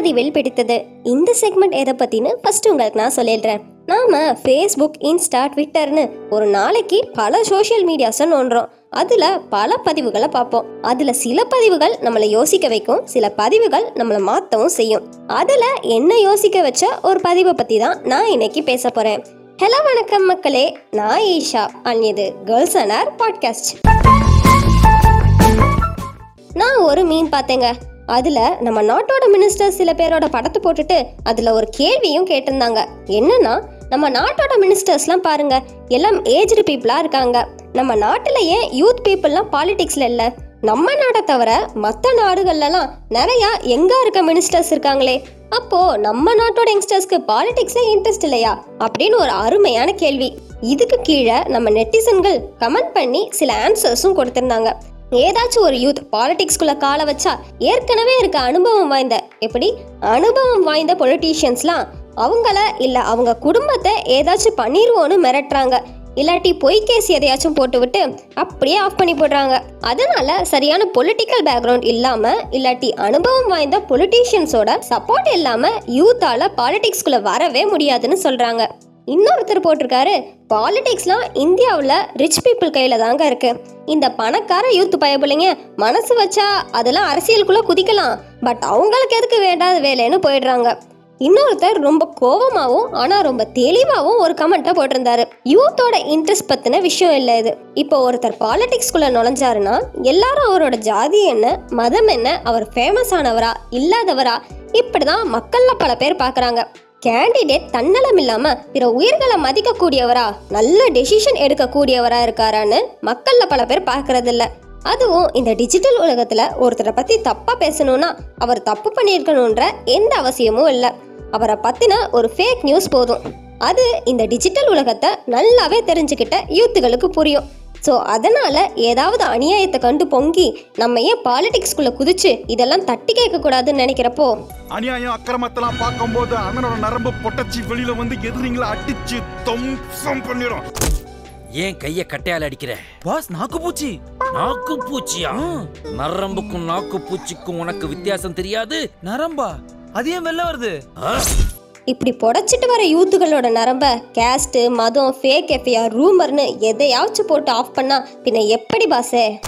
பதிவில் பிடித்தது இந்த செக்மெண்ட் எதை பற்றினு ஃபஸ்ட்டு உங்களுக்கு நான் சொல்லிடுறேன். நாம ஃபேஸ்புக் இன்ஸ்டா ட்விட்டர்னு ஒரு நாளைக்கு பல சோஷியல் மீடியாஸை நோண்டுறோம். அதில் பல பதிவுகளை பார்ப்போம். அதில் சில பதிவுகள் நம்மளை யோசிக்க வைக்கும். சில பதிவுகள் நம்மளை மாற்றவும் செய்யும். அதில் என்ன யோசிக்க வச்ச ஒரு பதிவை பற்றி தான் நான் இன்னைக்கு பேச போகிறேன் ஹலோ வணக்கம் மக்களே. நான் ஈஷா. அண்ட் இது கேர்ள்ஸ் அண்ட் ஆர் பாட்காஸ்ட் நான் ஒரு மீன் பார்த்தேங்க அதில் நம்ம நாட்டோட மினிஸ்டர் சில பேரோட படத்தை போட்டுட்டு அதில் ஒரு கேள்வியும் கேட்டிருந்தாங்க. என்னன்னா நம்ம நாட்டோட மினிஸ்டர்ஸ்லாம் பாருங்க எல்லாம் ஏஜ்டு பீப்புளாக இருக்காங்க. நம்ம நாட்டில் ஏன் யூத் பீப்புளெலாம் பாலிட்டிக்ஸில் இல்லை? நம்ம நாட்டை தவிர மற்ற நாடுகள்லாம் நிறையா எங்கே இருக்க மினிஸ்டர்ஸ் இருக்காங்களே? அப்போது நம்ம நாட்டோட யங்ஸ்டர்ஸ்க்கு பாலிட்டிக்ஸில் இன்ட்ரெஸ்ட் இல்லையா? அப்படின்னு ஒரு அருமையான கேள்வி. இதுக்கு கீழே நம்ம நெட்டிசன்கள் கமெண்ட் பண்ணி சில ஆன்சர்ஸும் கொடுத்துருந்தாங்க. ஏதாச்சும் ஒரு யூத் பாலிடிக்ஸ்குள்ள காலை வச்சா ஏற்கனவே இருக்க அனுபவம் வாய்ந்த எப்படி? அனுபவம் வாய்ந்த பொலிட்டீஷியன்ஸ்லாம் அவங்கள இல்லை அவங்க குடும்பத்தை ஏதாச்சும் பண்ணிருவோன்னு மிரட்டுறாங்க. இல்லாட்டி பொய் கேஸ் எதையாச்சும் போட்டுவிட்டு அப்படியே ஆஃப் பண்ணி போடுறாங்க. அதனால சரியான பொலிட்டிக்கல் பேக்ரவுண்ட் இல்லாம இல்லாட்டி அனுபவம் வாய்ந்த பொலிட்டீஷியன்ஸோட சப்போர்ட் இல்லாம யூத்தால பாலிடிக்ஸ்குள்ள வரவே முடியாதுன்னு சொல்றாங்க. இன்னொருத்தர் போட்டிருக்காரு பாலிடிக்ஸ்லாம் இந்தியாவில் ரிச் பீப்புள் கையில் தாங்க இருக்குது இந்த பணக்கார யூத் பயப்பிள்ளைங்க மனசு வச்சா அதெல்லாம் அரசியலுக்குள்ள குதிக்கலாம். பட் அவங்களுக்கு எதுக்கு வேண்டாத வேலைன்னு போயிடுறாங்க. இன்னொருத்தர் ரொம்ப கோவமாவும் ஆனா ரொம்ப தெளிவாவும் ஒரு கமெண்ட்டை போட்டிருந்தாரு. யூத்தோட இன்ட்ரெஸ்ட் பத்தின விஷயம் இல்லை இது. இப்போ ஒருத்தர் பாலிடிக்ஸ்குள்ள நுழைஞ்சாருன்னா எல்லாரும் அவரோட ஜாதி என்ன மதம் என்ன அவர் ஃபேமஸ் ஆனவரா இல்லாதவரா இப்படிதான் மக்கள்ல பல பேர் பார்க்குறாங்க கேண்டிடேட் தன்னலம் இல்லாம பிற உயிர்களை மதிக்கக்கூடியவரா நல்ல டெசிஷன் எடுக்கக்கூடியவரா இருக்காரான்னு மக்கள்ல பல பேர் பார்க்கறது இல்ல அதுவும் இந்த டிஜிட்டல் உலகத்துல ஒருத்தரை பத்தி தப்பா பேசணும்னா அவர் தப்பு பண்ணியிருக்கணுன்ற எந்த அவசியமும் இல்லை. அவரை பத்தின ஒரு ஃபேக் நியூஸ் போதும். அது இந்த டிஜிட்டல் உலகத்தை நல்லாவே தெரிஞ்சுக்கிட்ட யூத்துகளுக்கு புரியும். ஸோ அதனால ஏதாவது அநியாயத்தை கண்டு பொங்கி நம்ம ஏன் பாலிடிக்ஸ்குள்ள குதிச்சு இதெல்லாம் தட்டி கேட்கக்கூடாதுன்னு நினைக்கிறப்போ? அநியாயம் அக்கிரமத்தெல்லாம் பார்க்கும்போது அண்ணனோட நரம்பு பொட்டச்சி வெளியில வந்து எதிரிங்களை அடிச்சு தொம்சம் பண்ணிடும். ஏன் கைய கட்டையால அடிக்கிற? பாஸ் நாக்கு பூச்சி நாக்கு பூச்சியா நரம்புக்கும் நாக்கு பூச்சிக்கும் உனக்கு வித்தியாசம் தெரியாது? நரம்பா? அது ஏன் வெளில வருது? ஆ? இப்படி புடச்சிட்டு வர யூத்துகளோட நரம்ப கேஸ்ட்டு மதம் ஃபேக் எஃப்ஐஆர் ரூமர்னு எதையாச்சும் போட்டு ஆஃப் பண்ணா பின்ன எப்படி பாசே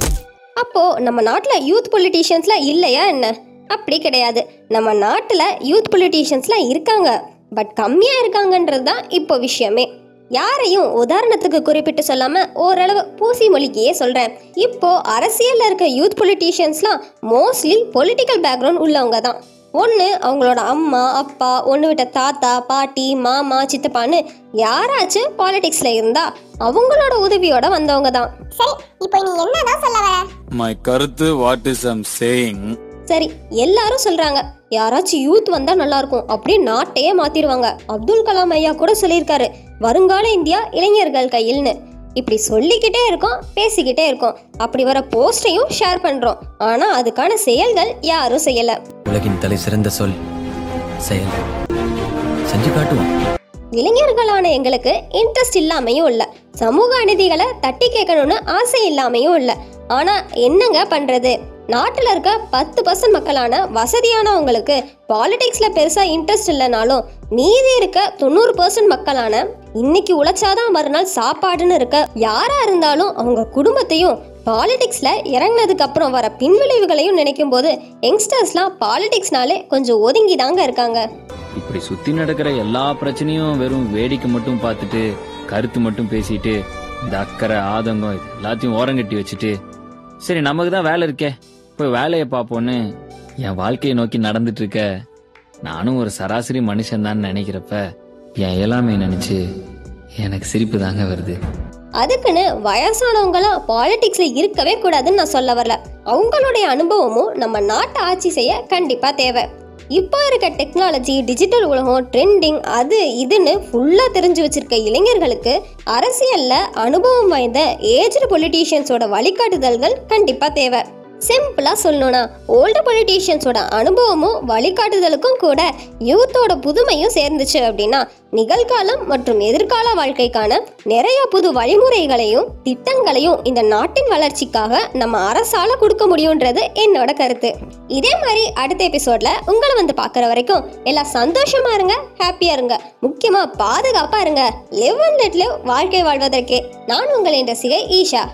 அப்போ நம்ம நாட்டில் யூத் பொலிட்டீஷியன்ஸ்லாம் இல்லையா என்ன? அப்படி கிடையாது. நம்ம நாட்டில் யூத் பொலிட்டீஷியன்ஸ்லாம் இருக்காங்க. பட் கம்மியாக இருக்காங்கன்றது தான் இப்போ விஷயமே. யாரையும் உதாரணத்துக்கு குறிப்பிட்டு சொல்லாம ஓரளவு பூசி மொழிக்கையே சொல்றேன். இப்போ அரசியல்ல இருக்க யூத் பொலிட்டீஷியன்ஸ்லாம் மோஸ்ட்லி பொலிட்டிக்கல் பேக்ரவுண்ட் உள்ளவங்க தான். ஒன்று அவங்களோட அம்மா அப்பா ஒன்று விட்ட தாத்தா பாட்டி மாமா சித்தப்பான்னு யாராச்சும் பாலிடிக்ஸில் இருந்தா அவங்களோட உதவியோட வந்தவங்க தான். சரி இப்போ நீ என்னதான் சொல்ல வர? My கருத்து வாட் இஸ் ஐம் சேயிங் சரி எல்லாரும் சொல்றாங்க யாராச்சும் யூத் வந்தா நல்லா இருக்கும் அப்படியே நாட்டையே மாத்திடுவாங்க. அப்துல் கலாம் ஐயா கூட சொல்லியிருக்காரு வருங்கால இந்தியா இளைஞர்கள் கையில்னு. இப்படி சொல்லிக்கிட்டே இருக்கோம் பேசிக்கிட்டே இருக்கோம். அப்படி வர போஸ்டையும் ஷேர் பண்றோம். ஆனா அதுக்கான செயல்கள் யாரும் செய்யல. உலகின் தலை சிறந்த சொல் செயல். செஞ்சு காட்டுவோம். இளைஞர்களான எங்களுக்கு இன்ட்ரெஸ்ட் இல்லாமையும் இல்லை. சமூக அநீதிகளை தட்டி கேட்கணும்னு ஆசை இல்லாமையும் இல்லை. ஆனா என்னங்க பண்றது? நாட்டில் இருக்க பத்து பர்சன்ட் மக்களான வசதியானவங்களுக்கு பாலிடிக்ஸ்ல பெருசா இன்ட்ரெஸ்ட் இல்லைனாலும் மீதி இருக்க தொண்ணூறு பர்சன்ட் மக்களான இன்னைக்கு உழைச்சாதான் மறுநாள் சாப்பாடுன்னு இருக்க. யாரா இருந்தாலும் அவங்க குடும்பத்தையும் பாலிடிக்ஸ்ல இறங்கினதுக்கு அப்புறம் வர பின்விளைவுகளையும் நினைக்கும் போது யங்ஸ்டர்ஸ்லாம் பாலிடிக்ஸ்னாலே கொஞ்சம் ஒதுங்கி தாங்க இருக்காங்க. இப்படி சுத்தி நடக்கிற எல்லா பிரச்சனையும் வெறும் வேடிக்கை மட்டும் பார்த்துட்டு கருத்து மட்டும் பேசிட்டு இந்த அக்கறை ஆதங்கம் இது எல்லாத்தையும் ஓரங்கட்டி வச்சுட்டு சரி நமக்கு தான் வேலை இருக்கே போய் வேலையை பார்ப்போன்னு என் வாழ்க்கையை நோக்கி நடந்துட்டு இருக்க. நானும் ஒரு சராசரி மனுஷன் தான் நினைக்கிறப்ப என் இயலாமை நினைச்சு எனக்கு சிரிப்பு தாங்க வருது. அதுக்குன்னு வயசானவங்களாம் பாலிடிக்ஸ்ல இருக்கவே கூடாதுன்னு நான் சொல்ல வரல. அவங்களுடைய அனுபவமும் நம்ம நாட்டை ஆட்சி செய்ய கண்டிப்பா தேவை. இப்போ இருக்க டெக்னாலஜி டிஜிட்டல் உலகம் ட்ரெண்டிங் அது இதுன்னு ஃபுல்லா தெரிஞ்சு வச்சிருக்க இளைஞர்களுக்கு அரசியல்ல அனுபவம் வாய்ந்த ஏஜ்டு பொலிட்டீஷியன்ஸோட வழிகாட்டுதல்கள் கண்டிப்பா தேவை. சிம்பிளாக சொல்லணும்னா ஓல்டு பொலிட்டீஷியன்ஸோட அனுபவமும் வழிகாட்டுதலுக்கும் கூட யூத்தோட புதுமையும் சேர்ந்துச்சு அப்படின்னா நிகழ்காலம் மற்றும் எதிர்கால வாழ்க்கைக்கான நிறைய புது வழிமுறைகளையும் திட்டங்களையும் இந்த நாட்டின் வளர்ச்சிக்காக நம்ம அரசால கொடுக்க முடியுன்றது என்னோட கருத்து. இதே மாதிரி அடுத்த எபிசோட்ல உங்களை வந்து பார்க்குற வரைக்கும் எல்லாம் சந்தோஷமா இருங்க ஹாப்பியா இருங்க. முக்கியமா பாதுகாப்பா இருங்க. லிவ் அண்ட் லெட் லிவ் வாழ்க்கை வாழ்வதற்கே. நான் உங்களின் ரசிகை ஈஷா.